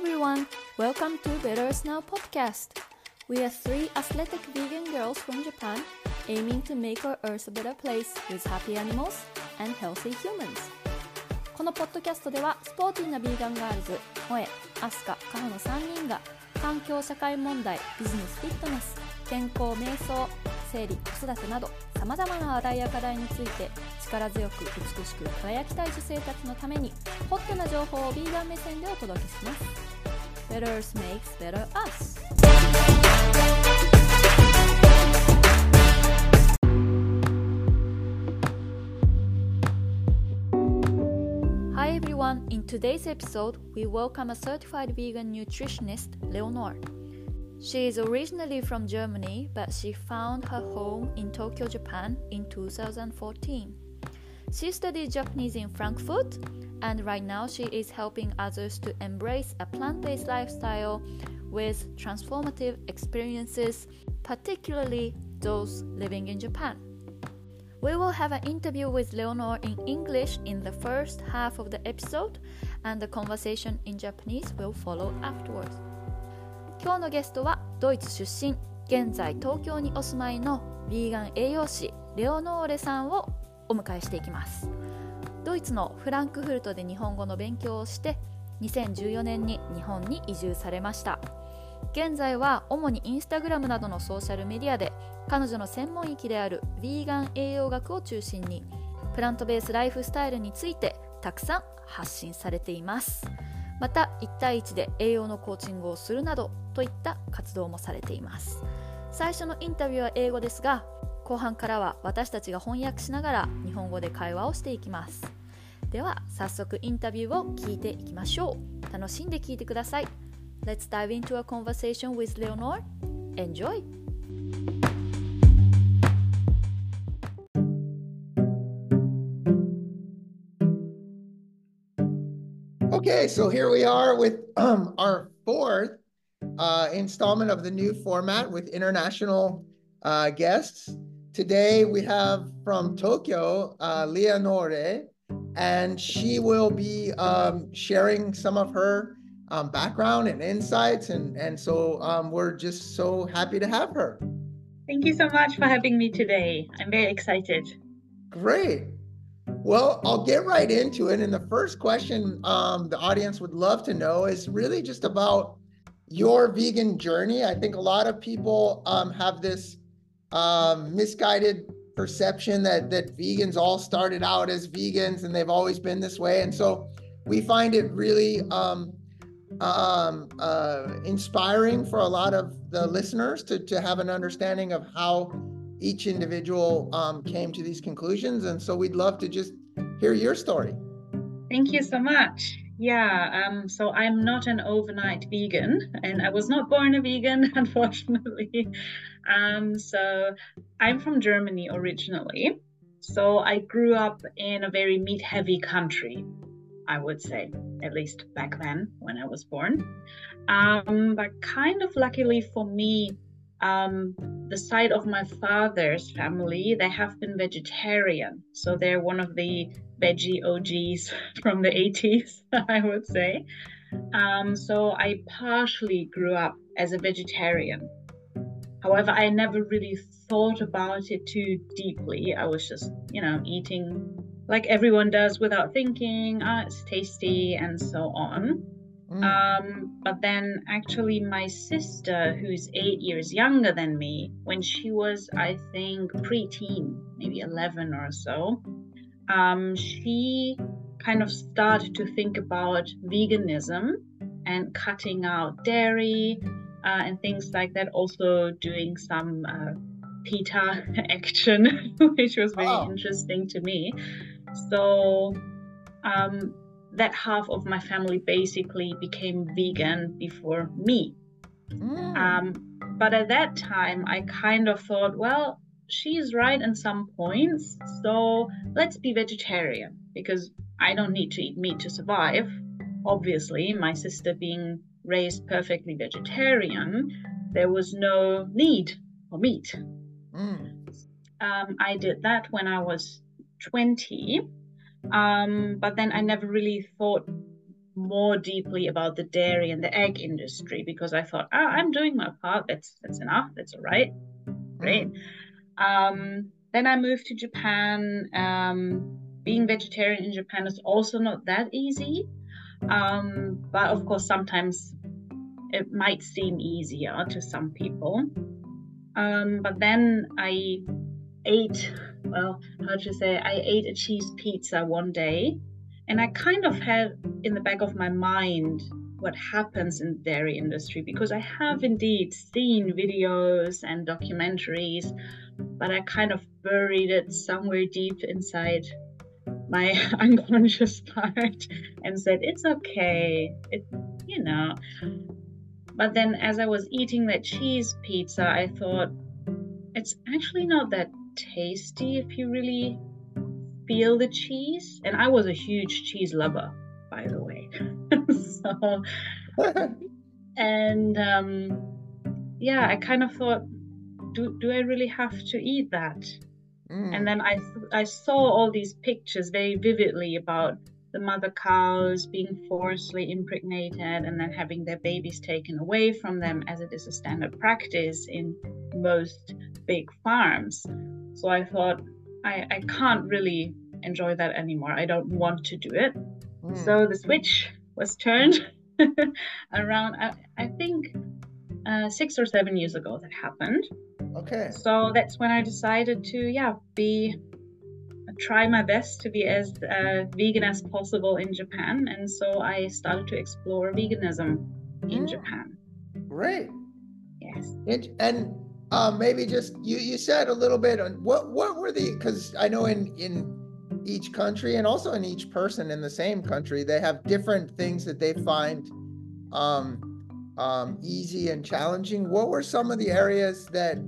everyone, welcome to Better Snow podcast. We are three athletic vegan girls from Japan aiming to make our earth a better place with happy animals and healthy humans. このポッドキャストではスポーティーなビーガンガールズ、萌え、アスカ、カホの3人が環境社会問題、ビジネスフィットネス、健康瞑想、生理、子育てなどさまざまな話題や課題について力強く美しく輝きたい女性たちのためにホットな情報をビーガン目線でお届けします Better makes better us. Hi everyone, in today's episode we welcome a certified vegan nutritionist Leonore. She is originally from Germany, but she found her home in Tokyo, Japan in 2014. She studied Japanese in Frankfurt, and right now she is helping others to embrace a plant based lifestyle with transformative experiences, particularly those living in Japan. We will have an interview with Leonore in English in the first half of the episode, and the conversation in Japanese will follow afterwards. 今日のゲストはドイツ出身現在東京にお住まいのヴィーガン栄養士レオノーレさんをお迎えしていきます。ドイツのフランクフルトで日本語の勉強をして2014年に日本に移住されました。現在は主にインスタグラムなどのソーシャルメディアで彼女の専門域であるヴィーガン栄養学を中心にプラントベースライフスタイルについてたくさん発信されています。また1対1で栄養のコーチングをするなどといった活動もされています。最初のインタビューは英語ですが後半からは私たちが翻訳しながら日本語で会話をしていきますでは早速インタビューを聞いていきましょう楽しんで聞いてください Let's dive into a conversation with Leonore Enjoy! Okay, so here we are with um, our fourth uh, installment of the new format with international uh, guests. Today we have from Tokyo, uh, Leonore, and she will be um, sharing some of her um, background and insights. And, and so um, we're just so happy to have her. Thank you so much for having me today. I'm very excited. Great. Well, I'll get right into it. And the first question um, the audience would love to know is really just about your vegan journey. I think a lot of people um, have this um, misguided perception that that vegans all started out as vegans and they've always been this way. And so we find it really um, um, uh, inspiring for a lot of the listeners to, to have an understanding of how each individual um, came to these conclusions. And so we'd love to just hear your story. Thank you so much. Yeah, um, so I'm not an overnight vegan, and I was not born a vegan, unfortunately. Um, so I'm from Germany originally. So I grew up in a very meat heavy country, I would say, at least back then when I was born. Um, but kind of luckily for me, um, the side of my father's family, they have been vegetarian. So they're one of the veggie OGs from the 80s, I would say. Um, so I partially grew up as a vegetarian. However, I never really thought about it too deeply. I was just, you know, eating like everyone does without thinking, ah, it's tasty, and so on. Mm. Um, but then, actually, my sister, who's eight years younger than me, when she was, I think, preteen, maybe 11 or so, um, she kind of started to think about veganism and cutting out dairy uh, and things like that. Also, doing some uh, PETA action, which was very oh. interesting to me. So, um, that half of my family basically became vegan before me. Mm. Um, but at that time, I kind of thought, well, she's right in some points, so let's be vegetarian because I don't need to eat meat to survive. Obviously, my sister being raised perfectly vegetarian, there was no need for meat. Mm. Um, I did that when I was 20 um, but then I never really thought more deeply about the dairy and the egg industry because I thought, oh, I'm doing my part. That's that's enough. That's all right. Great. Um, then I moved to Japan. Um, being vegetarian in Japan is also not that easy. Um, but of course, sometimes it might seem easier to some people. Um, but then I ate, well, how to say, I ate a cheese pizza one day, and I kind of had in the back of my mind what happens in the dairy industry because I have indeed seen videos and documentaries, but I kind of buried it somewhere deep inside my unconscious part and said it's okay. It you know. But then as i was eating that cheese pizza i thought it's actually not that tasty if you really feel the cheese. And i was a huge cheese lover by the way. So and um yeah i kind of thought do, do i really have to eat that Mm. And then I, I saw all these pictures very vividly about the mother cows being forcibly impregnated and then having their babies taken away from them, as it is a standard practice in most big farms. So I thought, I, I can't really enjoy that anymore. I don't want to do it. Mm. So the switch was turned around, I, I think, uh, six or seven years ago that happened. Okay. So that's when I decided to, yeah, be try my best to be as uh, vegan as possible in Japan, and so I started to explore veganism in mm. Japan. Great. Yes. And, and uh, maybe just you you said a little bit on what what were the because I know in in each country and also in each person in the same country they have different things that they find um, um, easy and challenging. What were some of the areas that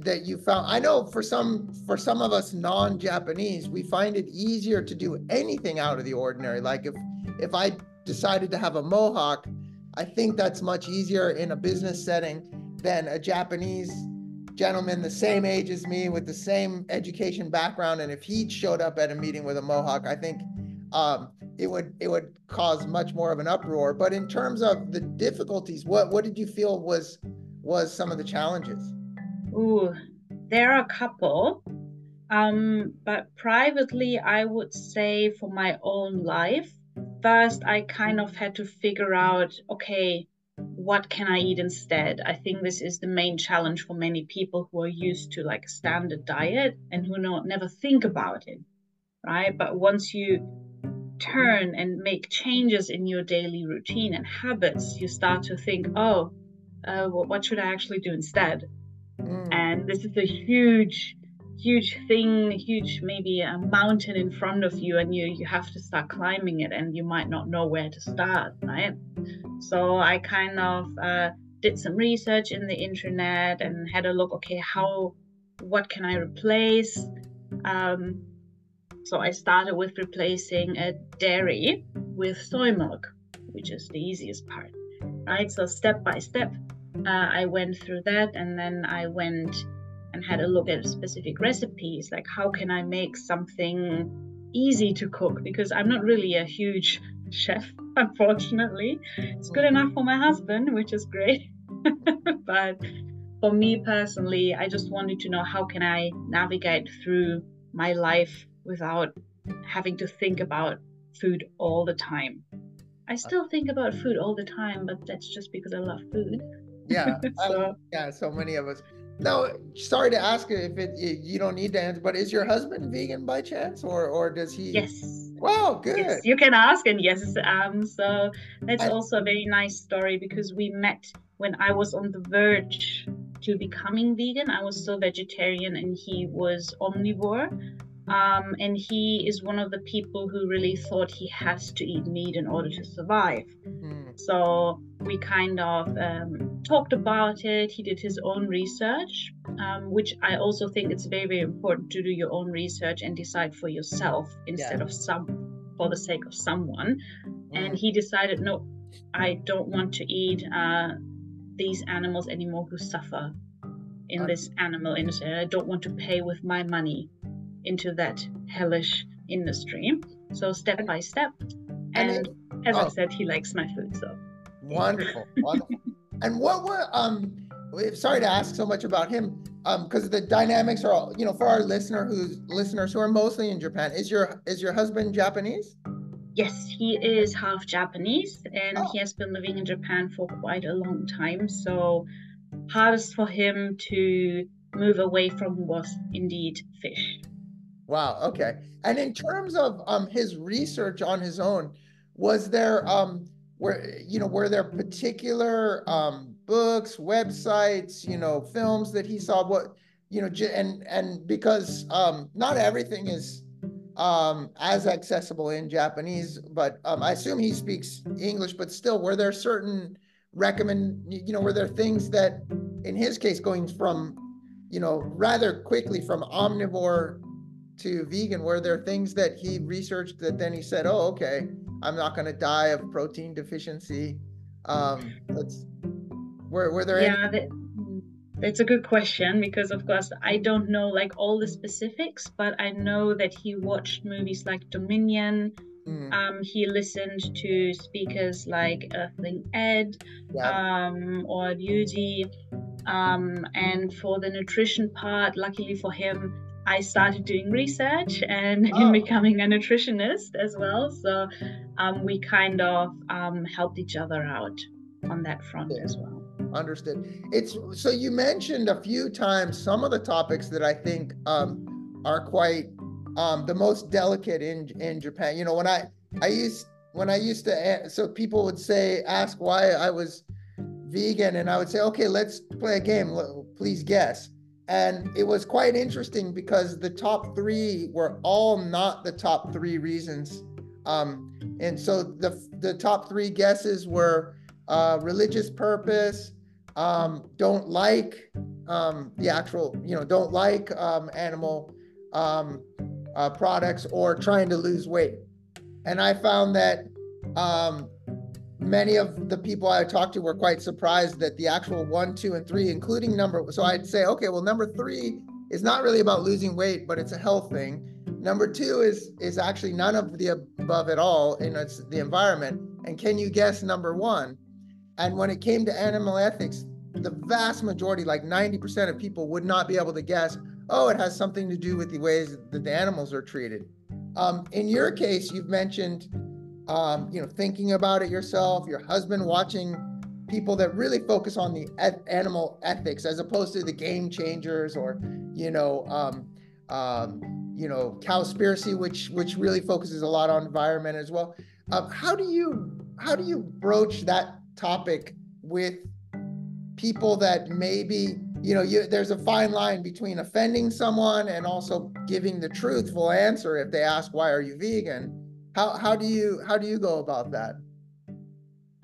that you found i know for some for some of us non-japanese we find it easier to do anything out of the ordinary. Like if if i decided to have a mohawk i think that's much easier in a business setting than a japanese gentleman the same age as me with the same education background. And if he showed up at a meeting with a mohawk i think um, it would it would cause much more of an uproar but in terms of the difficulties what what did you feel was was some of the challenges Ooh, there are a couple. Um, but privately, I would say for my own life, first I kind of had to figure out okay, what can I eat instead? I think this is the main challenge for many people who are used to like a standard diet and who not never think about it, right? But once you turn and make changes in your daily routine and habits, you start to think, oh, uh, what should I actually do instead? Mm. And this is a huge, huge thing, huge maybe a mountain in front of you, and you you have to start climbing it, and you might not know where to start, right? So I kind of uh, did some research in the internet and had a look. Okay, how, what can I replace? Um, so I started with replacing a dairy with soy milk, which is the easiest part, right? So step by step, uh, I went through that and then I went and had a look at specific recipes like how can I make something easy to cook? Because I'm not really a huge chef unfortunately. It's good enough for my husband which is great. But for me personally I just wanted to know how can I navigate through my life without having to think about food all the time I still think about food all the time but that's just because I love food yeah, so, yeah. So many of us. Now, sorry to ask if it you don't need to answer, but is your husband vegan by chance, or or does he? Yes. Wow, good. Yes, you can ask, and yes, um, so that's I, also a very nice story because we met when I was on the verge to becoming vegan. I was still vegetarian, and he was omnivore. Um, and he is one of the people who really thought he has to eat meat in order to survive. Mm. So we kind of um, talked about it. He did his own research, um, which I also think it's very, very important to do your own research and decide for yourself instead yeah. of some for the sake of someone. Mm. And he decided, no, I don't want to eat uh, these animals anymore who suffer in this animal industry. I don't want to pay with my money into that hellish industry. So step by step. And, and as oh. I said, he likes my food. So wonderful, wonderful. and what were um? Sorry to ask so much about him, um, because the dynamics are all you know for our listener who's listeners who are mostly in Japan. Is your is your husband Japanese? Yes, he is half Japanese, and oh. he has been living in Japan for quite a long time. So hardest for him to move away from was indeed fish. Wow. Okay. And in terms of um, his research on his own, was there um, were you know were there particular um, books, websites, you know, films that he saw? What you know, and and because um, not everything is um, as accessible in Japanese, but um, I assume he speaks English. But still, were there certain recommend you know were there things that in his case going from you know rather quickly from omnivore to vegan were there things that he researched that then he said oh okay i'm not going to die of protein deficiency um that's were, were there yeah any- that, that's a good question because of course i don't know like all the specifics but i know that he watched movies like dominion Mm. Um, he listened to speakers like Earthling Ed yeah. um, or Yuji. Um, and for the nutrition part, luckily for him, I started doing research and oh. becoming a nutritionist as well. So um, we kind of um, helped each other out on that front yeah. as well. Understood. It's so you mentioned a few times some of the topics that I think um, are quite um, the most delicate in in Japan. You know, when I I used when I used to so people would say ask why I was vegan, and I would say, okay, let's play a game. Please guess. And it was quite interesting because the top three were all not the top three reasons. Um, and so the the top three guesses were uh, religious purpose, um, don't like um, the actual, you know, don't like um, animal um, uh, products or trying to lose weight. And I found that um, many of the people I talked to were quite surprised that the actual one, two, and three, including number. So I'd say, okay, well, number three is not really about losing weight, but it's a health thing. Number two is is actually none of the above at all, and it's the environment. And can you guess number one? And when it came to animal ethics, the vast majority, like 90% of people, would not be able to guess oh, it has something to do with the ways that the animals are treated. Um, in your case, you've mentioned, um, you know, thinking about it yourself, your husband watching people that really focus on the eth- animal ethics as opposed to the game changers or, you know, um, um, you know, Cowspiracy, which which really focuses a lot on environment as well. Um, how do you how do you broach that topic with people that maybe you know you, there's a fine line between offending someone and also giving the truthful answer if they ask why are you vegan how, how do you how do you go about that?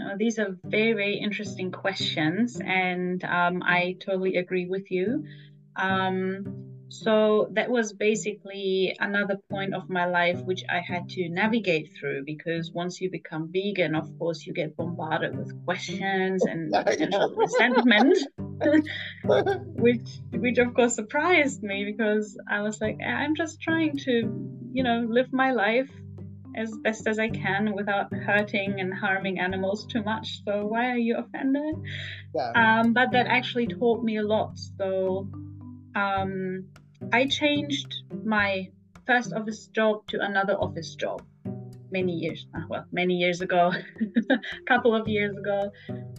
Uh, these are very very interesting questions and um, i totally agree with you. Um, so that was basically another point of my life which I had to navigate through because once you become vegan, of course, you get bombarded with questions and potential resentment, which which of course surprised me because I was like, I'm just trying to, you know, live my life as best as I can without hurting and harming animals too much. So why are you offended? Yeah. Um, but that actually taught me a lot. So um, I changed my first office job to another office job many years uh, well many years ago a couple of years ago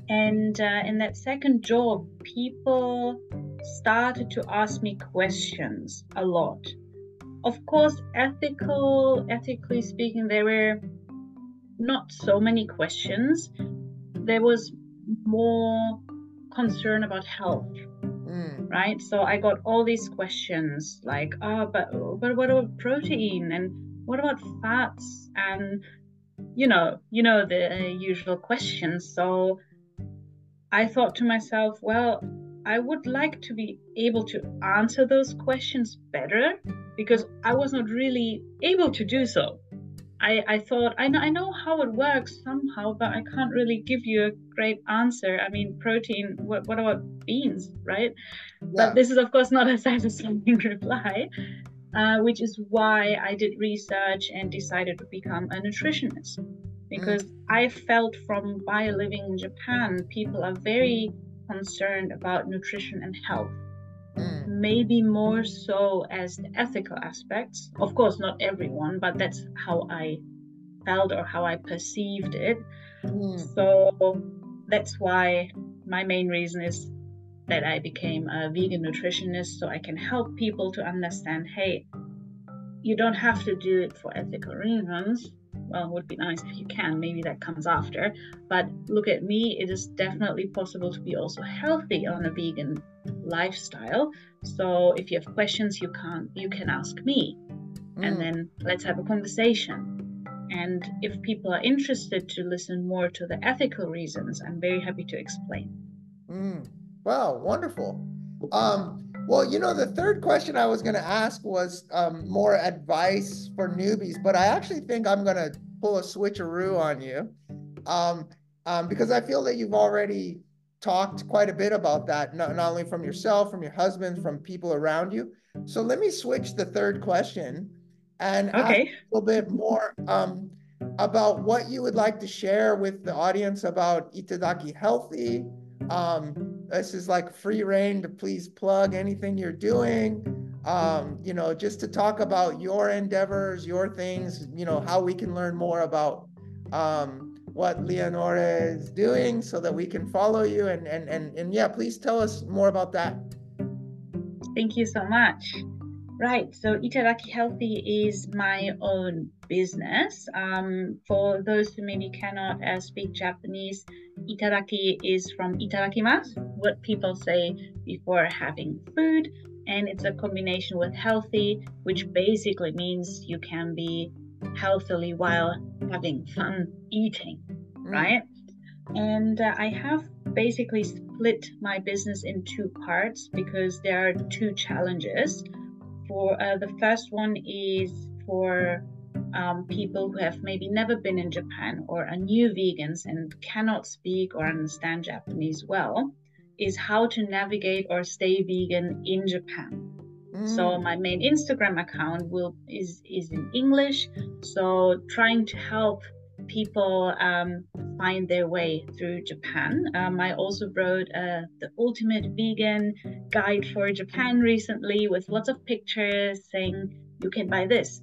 and uh, in that second job people started to ask me questions a lot of course ethical ethically speaking there were not so many questions there was more concern about health Mm. Right. So I got all these questions like, oh, but but what about protein and what about fats and you know you know the uh, usual questions. So I thought to myself, well, I would like to be able to answer those questions better because I was not really able to do so. I, I thought I know, I know how it works somehow, but I can't really give you a great answer. I mean, protein. What, what about beans, right? Yeah. But this is of course not a satisfying reply, uh, which is why I did research and decided to become a nutritionist because mm. I felt from by living in Japan, people are very concerned about nutrition and health. Mm. Maybe more so as the ethical aspects. Of course, not everyone, but that's how I felt or how I perceived it. Mm. So that's why my main reason is that I became a vegan nutritionist so I can help people to understand hey, you don't have to do it for ethical reasons. Well, would be nice if you can, maybe that comes after. But look at me, it is definitely possible to be also healthy on a vegan lifestyle. So if you have questions, you can you can ask me. Mm. And then let's have a conversation. And if people are interested to listen more to the ethical reasons, I'm very happy to explain. Mm. Wow, wonderful. Um, well, you know, the third question I was going to ask was um, more advice for newbies, but I actually think I'm going to pull a switcheroo on you um, um, because I feel that you've already talked quite a bit about that, not, not only from yourself, from your husband, from people around you. So let me switch the third question and okay. a little bit more um, about what you would like to share with the audience about Itadaki Healthy. Um, this is like free reign to please plug anything you're doing. Um, you know, just to talk about your endeavors, your things, you know, how we can learn more about um, what Leonore is doing so that we can follow you. And, and, and, and yeah, please tell us more about that. Thank you so much. Right, so Itadaki Healthy is my own business. Um, for those who maybe cannot uh, speak Japanese, Itadaki is from itadakimasu, what people say before having food, and it's a combination with healthy, which basically means you can be healthily while having fun eating, mm. right? And uh, I have basically split my business in two parts because there are two challenges for uh, the first one is for um, people who have maybe never been in Japan or are new vegans and cannot speak or understand Japanese well, is how to navigate or stay vegan in Japan. Mm. So my main Instagram account will is is in English. So trying to help people um, find their way through Japan. Um, I also wrote uh, the ultimate vegan guide for Japan recently with lots of pictures saying you can buy this,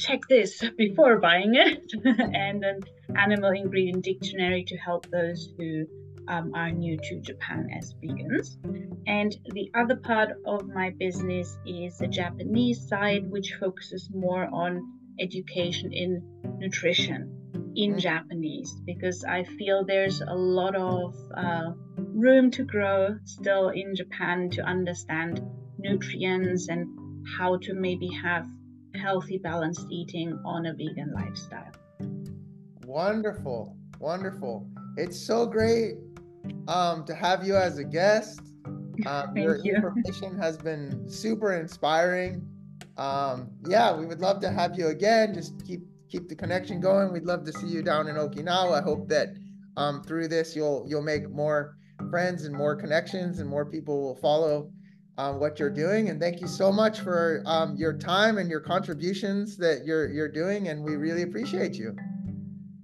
check this before buying it, and an animal ingredient dictionary to help those who um, are new to Japan as vegans. And the other part of my business is the Japanese side, which focuses more on education in nutrition in Japanese because I feel there's a lot of uh, room to grow still in Japan to understand nutrients and how to maybe have healthy, balanced eating on a vegan lifestyle. Wonderful, wonderful. It's so great um, to have you as a guest. Um, your you. information has been super inspiring. Um, yeah, we would love to have you again. Just keep keep the connection going. We'd love to see you down in Okinawa. I hope that um, through this you'll you'll make more friends and more connections, and more people will follow um, what you're doing. And thank you so much for um, your time and your contributions that you're you're doing, and we really appreciate you.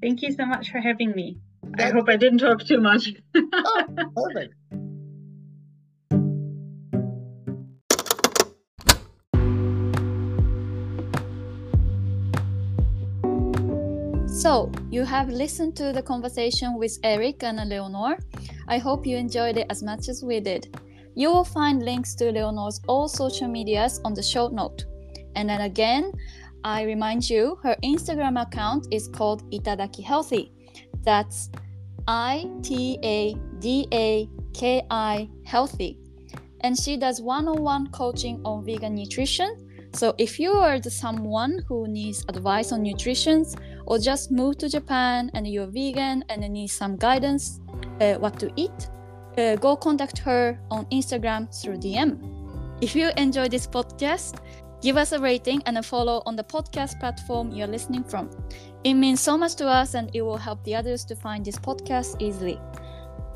Thank you so much for having me. I hope I didn't talk too much. oh, perfect. So, you have listened to the conversation with Eric and Leonore. I hope you enjoyed it as much as we did. You will find links to Leonore's all social medias on the show note. And then again, I remind you her Instagram account is called Itadaki Healthy. That's I T A D A K I Healthy. And she does one on one coaching on vegan nutrition. So if you are the someone who needs advice on nutrition or just moved to Japan and you're vegan and need some guidance uh, what to eat, uh, go contact her on Instagram through DM. If you enjoy this podcast, give us a rating and a follow on the podcast platform you're listening from. It means so much to us and it will help the others to find this podcast easily.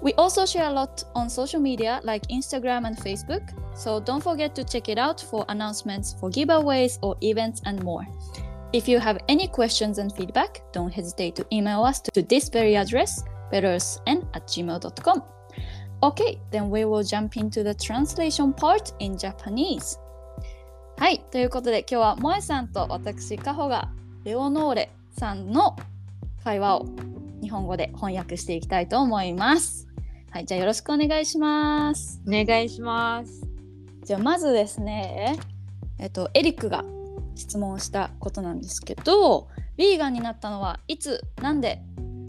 We also share a lot on social media like Instagram and Facebook, so don't forget to check it out for announcements for giveaways or events and more. If you have any questions and feedback, don't hesitate to email us to this very address, bettersn at gmail.com. Okay, then we will jump into the translation part in Japanese. はい、ということで今日は萌さんと私、カホがレオノーレさんの会話を日本語で翻訳していきたいと思います。はい、じゃあよろしくお願いします。お願いします。じゃあまずですね、えっと、エリックが質問したことなんですけど、ヴィーガンになったのはいつ、なんで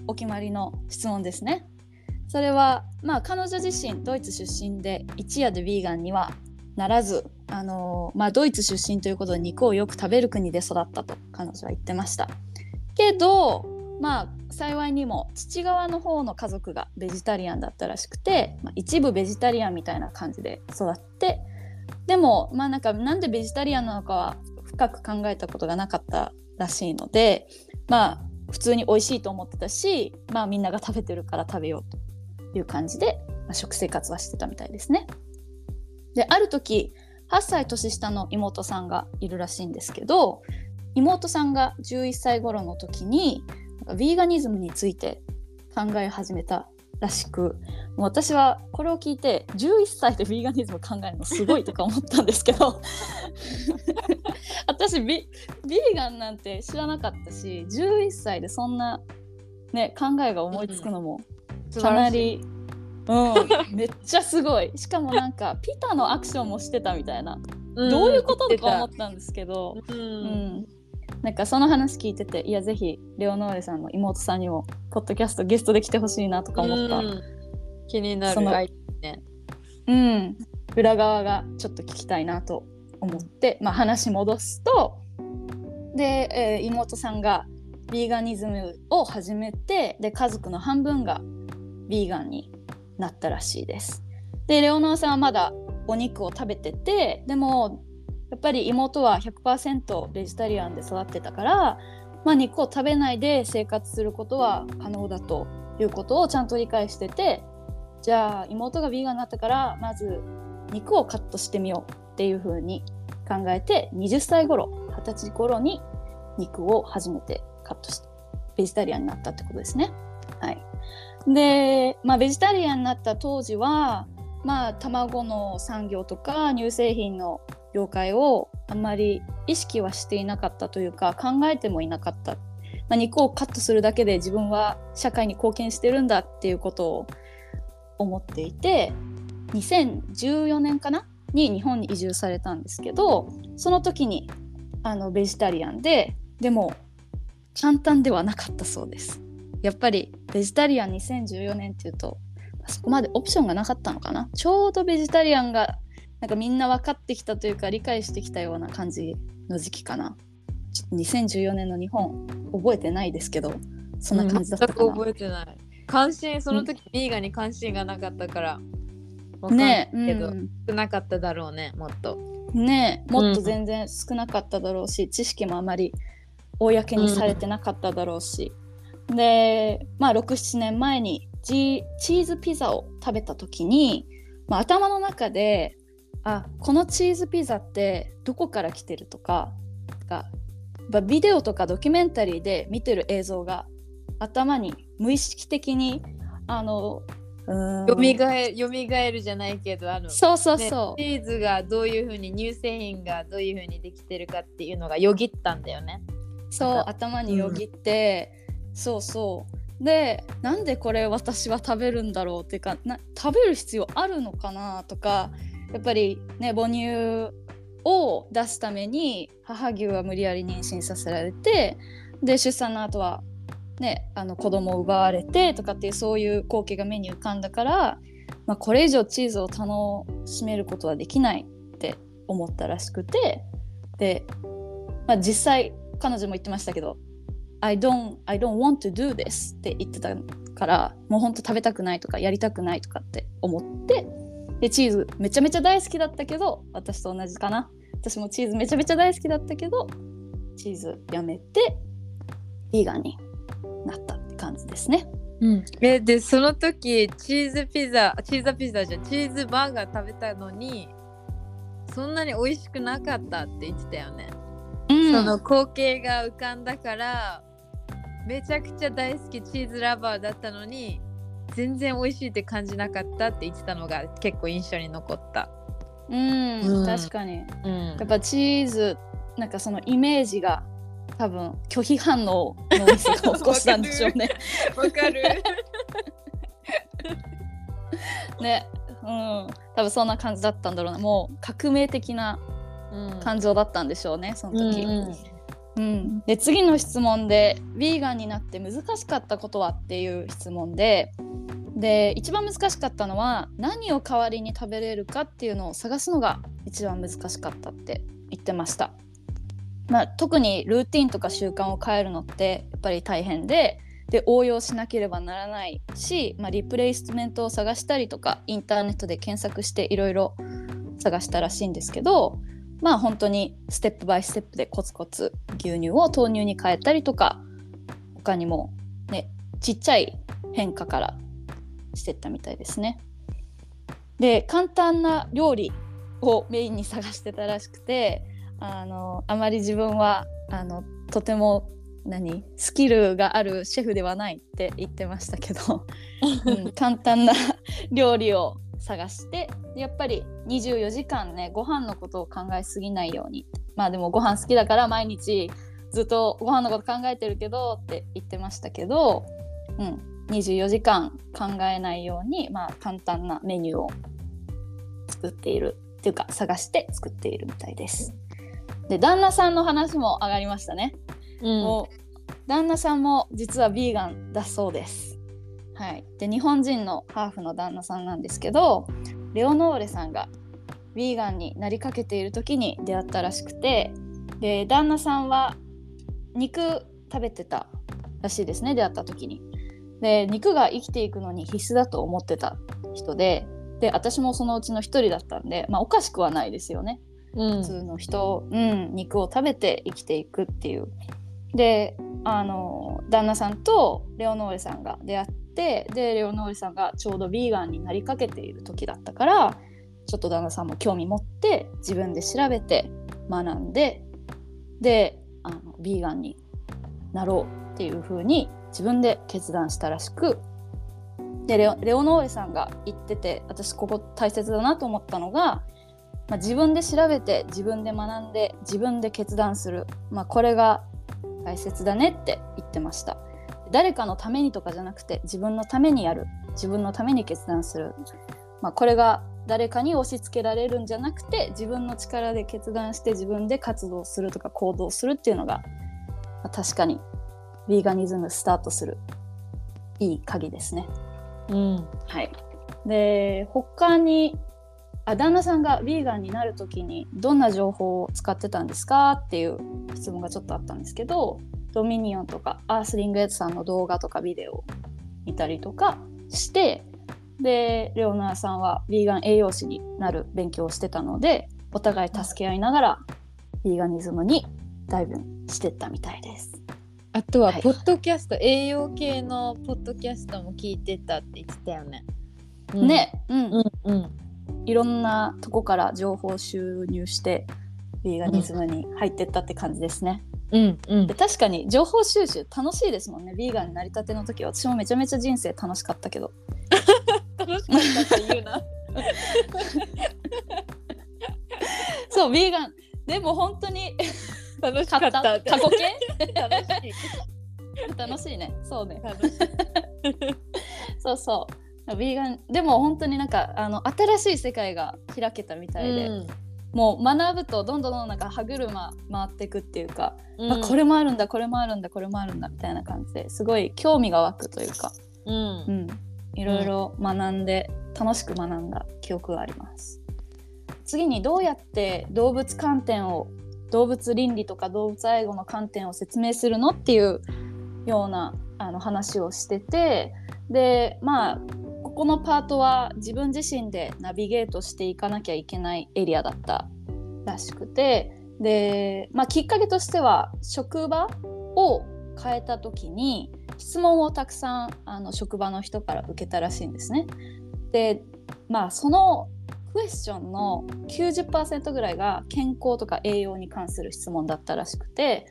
お決まりの質問ですね。それは、まあ、彼女自身ドイツ出身で一夜でヴィーガンにはならず、あのまあ、ドイツ出身ということで肉をよく食べる国で育ったと彼女は言ってました。けど、まあ、幸いにも父側の方の家族がベジタリアンだったらしくて、まあ、一部ベジタリアンみたいな感じで育ってでもまあなんかなんでベジタリアンなのかは深く考えたことがなかったらしいのでまあ普通に美味しいと思ってたしまあみんなが食べてるから食べようという感じで、まあ、食生活はしてたみたいですね。である時8歳年下の妹さんがいるらしいんですけど妹さんが11歳頃の時にヴィーガニズムについて考え始めたらしく私はこれを聞いて11歳でヴィーガニズム考えるのすごいとか思ったんですけど 私ビビーガンなんて知らなかったし11歳でそんな、ね、考えが思いつくのもかなり、うん、めっちゃすごい。しかもなんかピタのアクションもしてたみたいな、どういうこととか思ったんですけど、うん。うん、なんかその話聞いてていやぜひレオノーレさんの妹さんにもポッドキャストゲストで来てほしいなとか思った、うん。気になそのるアイうん、裏側がちょっと聞きたいなと思って、まあ、話戻すとで、えー妹さんがビーガニズムを始めてで家族の半分がビーガンになったらしいです。でレオノーさんはまだお肉を食べててでもやっぱり妹は100%ベジタリアンで育ってたから、まあ、肉を食べないで生活することは可能だということをちゃんと理解しててじゃあ妹がビーガンになったからまず肉をカットしてみようっていう風に考えて20歳頃20歳頃に肉を初めてカットしてベジタリアンになったってことですね。はい、で、まあ、ベジタリアンになった当時はまあ卵の産業とか乳製品の業界をあんまり意識はしていなかったというか考えてもいなかった、まあ、肉をカットするだけで自分は社会に貢献してるんだっていうことを思っていて2014年かな？に日本に移住されたんですけどその時にあのベジタリアンででも簡単ではなかったそうです。やっぱりベジタリアン2014年っていうとそこまでオプションがなかったのかな？ちょうどベジタリアンがなんかみんな分かってきたというか理解してきたような感じの時期かなちょっと2014年の日本覚えてないですけどそんな感じだったかな、全く覚えてない。関心、その時ビーガンに関心がなかったから。わかねけど、うん少なかっただろうね、もっと。ねもっと全然少なかっただろうし、知識もあまり公にされてなかっただろうし、でまあ67年前にチチーズピザを食べた時に、まあ、頭の中であこのチーズピザってどこから来てるとかがまあビデオとかドキュメンタリーで見てる映像が頭に無意識的にあのよみがえよみがえるじゃないけど、あの、そうそうねそう、チーズがどういうふうに乳製品がどういうふうにできてるかっていうのがよぎったんだよね。そう。頭によぎって、そうそう。でなんでこれ私は食べるんだろうっていうかな食べる必要あるのかなとかやっぱりね母乳を出すために母牛は無理やり妊娠させられてで出産の後はねあの子供を奪われてとかっていうそういう光景が目に浮かんだから、まあ、これ以上チーズを楽しめることはできないって思ったらしくてで、まあ、実際彼女も言ってましたけど I don't, I don't want to do this って言ってたからもうほんと食べたくないとかやりたくないとかって思ってでチーズめちゃめちゃ大好きだったけど私と同じかな。私もチーズめちゃめちゃ大好きだったけどチーズやめてビーガンになったって感じですね。うん、えでその時チーズピザチーズピザじゃん。チーズバーガー食べたのにそんなに美味しくなかったって言ってたよね。うん。その光景が浮かんだからめちゃくちゃ大好きチーズラバーだったのに全然美味しいって感じなかったって言ってたのが結構印象に残った。うん、うん確かにうんやっぱチーズなんかそのイメージが多分拒否反応を脳みそが起こしたんでしょうね。わかる。ね、うん、多分そんな感じだったんだろうなもう革命的なうん感情だったんでしょうねその時。うんうんうん、で次の質問で「ヴィーガンになって難しかったことは?」っていう質問でで一番難しかったのは何を代わりに食べれるかっていうのを探すのが一番難しかったって言ってました。まあ、特にルーティンとか習慣を変えるのってやっぱり大変でで応用しなければならないし、まあ、リプレイスメントを探したりとかインターネットで検索していろいろ探したらしいんですけどまあ本当にステップバイステップでコツコツ牛乳を豆乳に変えたりとか他にもねちっちゃい変化からしてったみたいですね。で簡単な料理をメインに探してたらしくてあのあまり自分はあのとても何スキルがあるシェフではないって言ってましたけど、うん、簡単な料理を探してでやっぱり24時間ねご飯のことを考えすぎないようにまあでもご飯好きだから毎日ずっとご飯のこと考えてるけどって言ってましたけど、うん、24時間考えないように、まあ、簡単なメニューを作っているっていうか探して作っているみたいです。で旦那さんの話も上がりましたね。うんもう旦那さんも実はビーガンだそうです。はい、で日本人のハーフの旦那さんなんですけどレオノーレさんがビーガンになりかけている時に出会ったらしくてで旦那さんは肉食べてたらしいですね出会った時に。で肉が生きていくのに必須だと思ってた人でで私もそのうちの一人だったんで、まあ、おかしくはないですよね。うん普通の人、うん、肉を食べて生きていくっていう。であの旦那さんとレオノーレさんが出会ってでレオノーレさんがちょうどビーガンになりかけている時だったからちょっと旦那さんも興味持って自分で調べて学んでであのビーガンになろうっていう風に自分で決断したらしくでレオレオノーレさんが言ってて私ここ大切だなと思ったのが、まあ、自分で調べて自分で学んで自分で決断する、まあ、これが大切だねって言ってました。誰かのためにとかじゃなくて自分のためにやる。自分のために決断する、まあ、これが誰かに押し付けられるんじゃなくて自分の力で決断して自分で活動するとか行動するっていうのが、まあ確かにヴィーガニズムスタートするいい鍵ですね。うん。はい、で他にあ旦那さんがヴィーガンになる時にどんな情報を使ってたんですか？っていう質問がちょっとあったんですけどドミニオンとかアースリングエッツさんの動画とかビデオを見たりとかしてでレオナーさんはヴィーガン栄養士になる勉強をしてたのでお互い助け合いながらヴィーガニズムにダイブしてったみたいです。あとははい。ポッドキャスト、栄養系のポッドキャストも聞いてたって言ってたよね。うん、ね、うん。うんうんいろんなとこから情報を収入してヴィーガニズムに入ってったって感じですね。うんうんで確かに情報収集楽しいですもんね。ヴィーガンになりたての時は私もめちゃめちゃ人生楽しかったけど。楽しかったって言うな。そう、ヴィーガン。でも本当に楽しかったた。過去形？楽しい。楽しいね。そうね。そうそう。ヴィーガンでも本当になんかあの新しい世界が開けたみたいで、うん。もう学ぶとどんどんどんなんか歯車回っていくっていうか、うん。あこれもあるんだこれもあるんだこれもあるんだみたいな感じですごい興味が湧くというか、うん。うん、いろいろ学んで、楽しく学んだ記憶があります。次にどうやって動物観点を動物倫理とか動物愛護の観点を説明するのっていうようなあの話をしててでまあここのパートは自分自身でナビゲートしていかなきゃいけないエリアだったらしくてで、まあ、きっかけとしては職場を変えた時に質問をたくさんあの職場の人から受けたらしいんですね。でまあそのクエスチョンの90%ぐらいが健康とか栄養に関する質問だったらしくて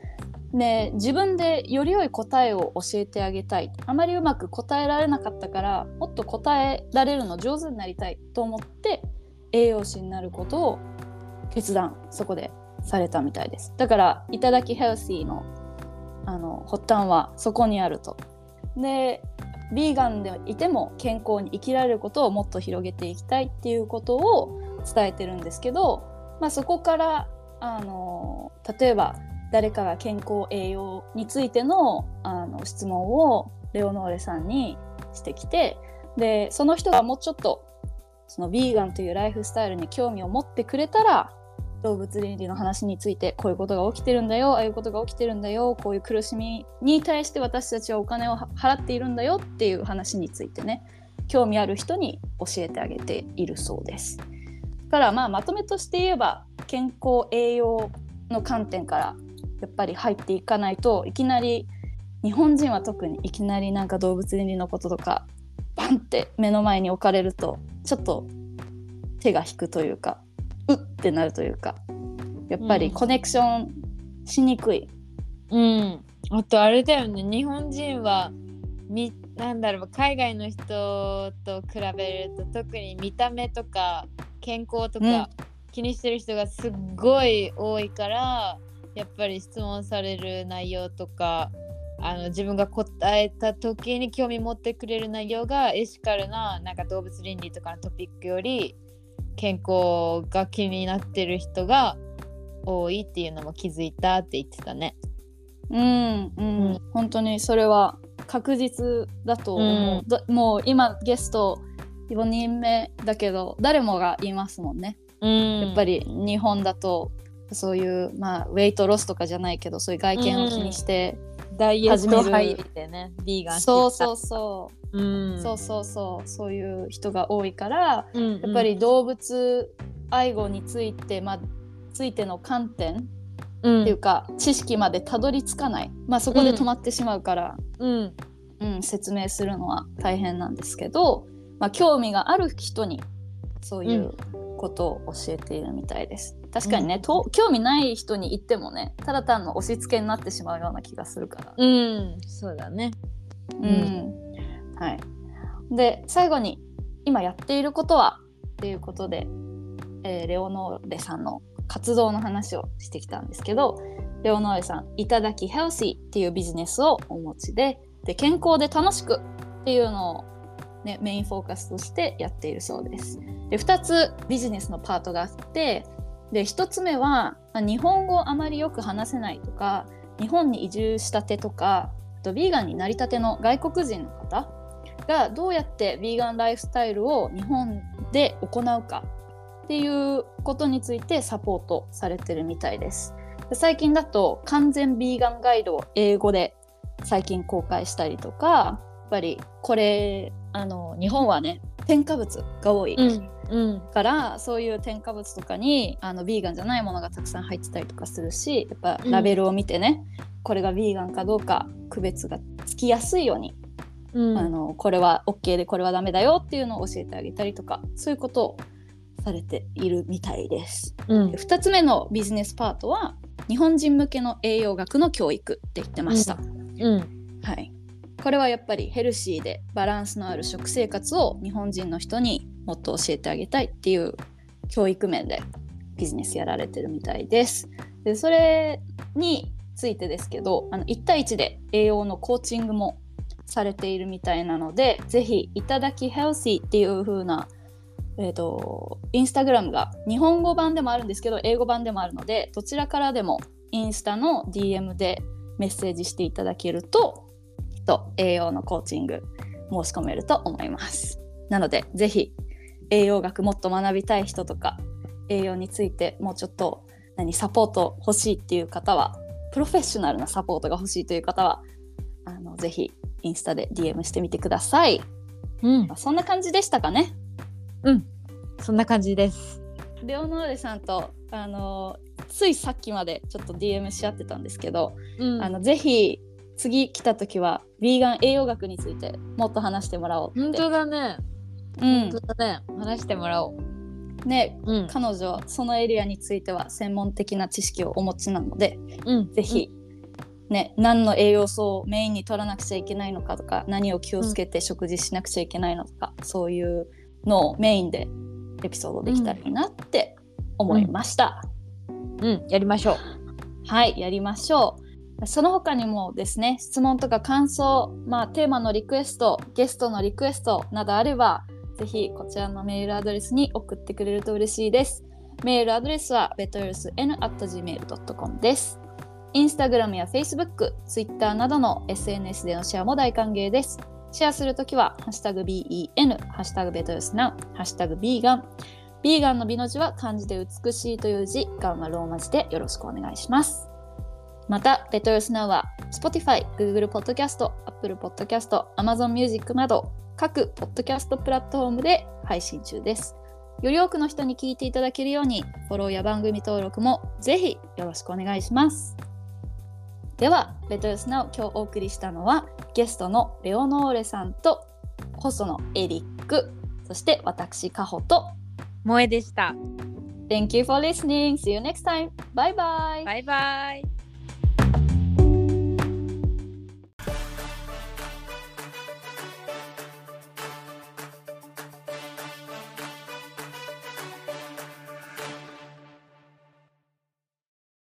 で自分でより良い答えを教えてあげたい。あまりうまく答えられなかったからもっと答えられるの上手になりたい。と思って栄養士になることを決断そこでされたみたいです。だからいただきヘルシーのあの発端はそこにあると。でビーガンでいても健康に生きられることをもっと広げていきたいっていうことを伝えてるんですけど、まあ、そこからあの例えば誰かが健康栄養についてのあの質問をレオノーレさんにしてきてでその人がもうちょっとそのビーガンというライフスタイルに興味を持ってくれたら動物倫理の話についてこういうことが起きてるんだよああいうことが起きてるんだよこういう苦しみに対して私たちはお金を払っているんだよっていう話についてね興味ある人に教えてあげているそうです。だからまあまとめとして言えば健康栄養の観点からやっぱり入っていかないといきなり日本人は特にいきなりなんか動物倫理のこととかバンって目の前に置かれるとちょっと手が引くというかうってなるというかやっぱりコネクションしにくい。うん、あとあれだよね。日本人はみなんだろう海外の人と比べると特に見た目とか健康とか気にしてる人がすっごい多いから、うん、やっぱり質問される内容とかあの自分が答えた時に興味持ってくれる内容がエシカルななんか動物倫理とかのトピックより健康が気になってる人が多いっていうのも気づいたって言ってたね。うん、うん、うん、本当にそれは確実だと思う、うん、もう今ゲスト4人目だけど誰もがいますもんね、うん、やっぱり日本だとそういう、まあ、ウェイトロスとかじゃないけどそういう外見を気にして、うん、ダイエット入ってねビーガンそうそうそう。うん、そうそうそう。そういう人が多いから、うんうん、やっぱり動物愛護について、まあ、ついての観点っていうか、知識までたどり着かない、まあ、そこで止まってしまうから、うん。うん、説明するのは大変なんですけど、まあ、興味がある人にそういうことを教えているみたいです。確かにね、と興味ない人に言ってもねただ単の押し付けになってしまうような気がするから。うん、そうだね。うん、はい、で最後に今やっていることはっていうことで、えー、レオノーレさんの活動の話をしてきたんですけどレオノーレさん「いただきヘルシー」っていうビジネスをお持ちでで健康で楽しくっていうのを、ね、メインフォーカスとしてやっているそうです。で2つビジネスのパートがあってで1つ目は日本語をあまりよく話せないとか日本に移住したてとかとビーガンになりたての外国人の方がどうやってヴィーガンライフスタイルを日本で行うかっていうことについてサポートされてるみたいです。最近だと完全ヴィーガンガイドを英語で最近公開したりとかやっぱりこれあの日本はね添加物が多い、うん、から、そういう添加物とかにあのヴィーガンじゃないものがたくさん入ってたりとかするしやっぱラベルを見てね、うん、これがヴィーガンかどうか区別がつきやすいようにうん、あのこれは OK でこれはダメだよっていうのを教えてあげたりとかそういうことをされているみたいです。うん、2つ目のビジネスパートは日本人向けの栄養学の教育って言ってました。うん、はい、これはやっぱりヘルシーでバランスのある食生活を日本人の人にもっと教えてあげたいっていう教育面でビジネスやられてるみたいです。でそれについてですけどあの1対1で栄養のコーチングもされているみたいなのでぜひいただきヘルシーっていう風なえーと、インスタグラムが日本語版でもあるんですけど英語版でもあるのでどちらからでもインスタの DM でメッセージしていただけるときっと栄養のコーチング申し込めると思いますなのでぜひ栄養学もっと学びたい人とか栄養についてもうちょっと何サポート欲しいっていう方はプロフェッショナルなサポートが欲しいという方はあのぜひインスタで DM してみてください。うん、そんな感じでしたかね。うん、そんな感じです。レオノーレさんとあのついさっきまでちょっと DM し合ってたんですけど、うん、あのぜひ次来た時はヴィーガン栄養学についてもっと話してもらおう本当だね。うん、本当だね。話してもらおう。ねうん。彼女はそのエリアについては専門的な知識をお持ちなのでうん。ぜひ、ね、何の栄養素をメインに取らなくちゃいけないのかとか何を気をつけて食事しなくちゃいけないのか、そういうのをメインでエピソードできたらいいなって思いました。うん。やりましょう。はい、やりましょう。その他にもですね、質問とか感想、まあ、テーマのリクエスト、ゲストのリクエストなどあれば、ぜひこちらのメールアドレスに送ってくれると嬉しいです。メールアドレスは bettersn.gmail.com です。インスタグラムや Facebook、Twitter などの SNS でのシェアも大歓迎です。シェアするときは、ハッシュタグ BEN、ハッシュタグベトルスナウ、ハッシュタグビーガン。ビーガンの美の字は漢字で美しいという字、ガンはローマ字でよろしくお願いします。また、ベトルスナウは Spotify、Google Podcast、Apple Podcast、Amazon Music など各ポッドキャストプラットフォームで配信中です。より多くの人に聞いていただけるように、フォローや番組登録もぜひよろしくお願いします。では、ベトルスナウ今日お送りしたのはゲストのレオノーレさんとホストのエリック、そして私、カホと萌えでした。Thank you for listening. See you next time. Bye bye. バイバイ。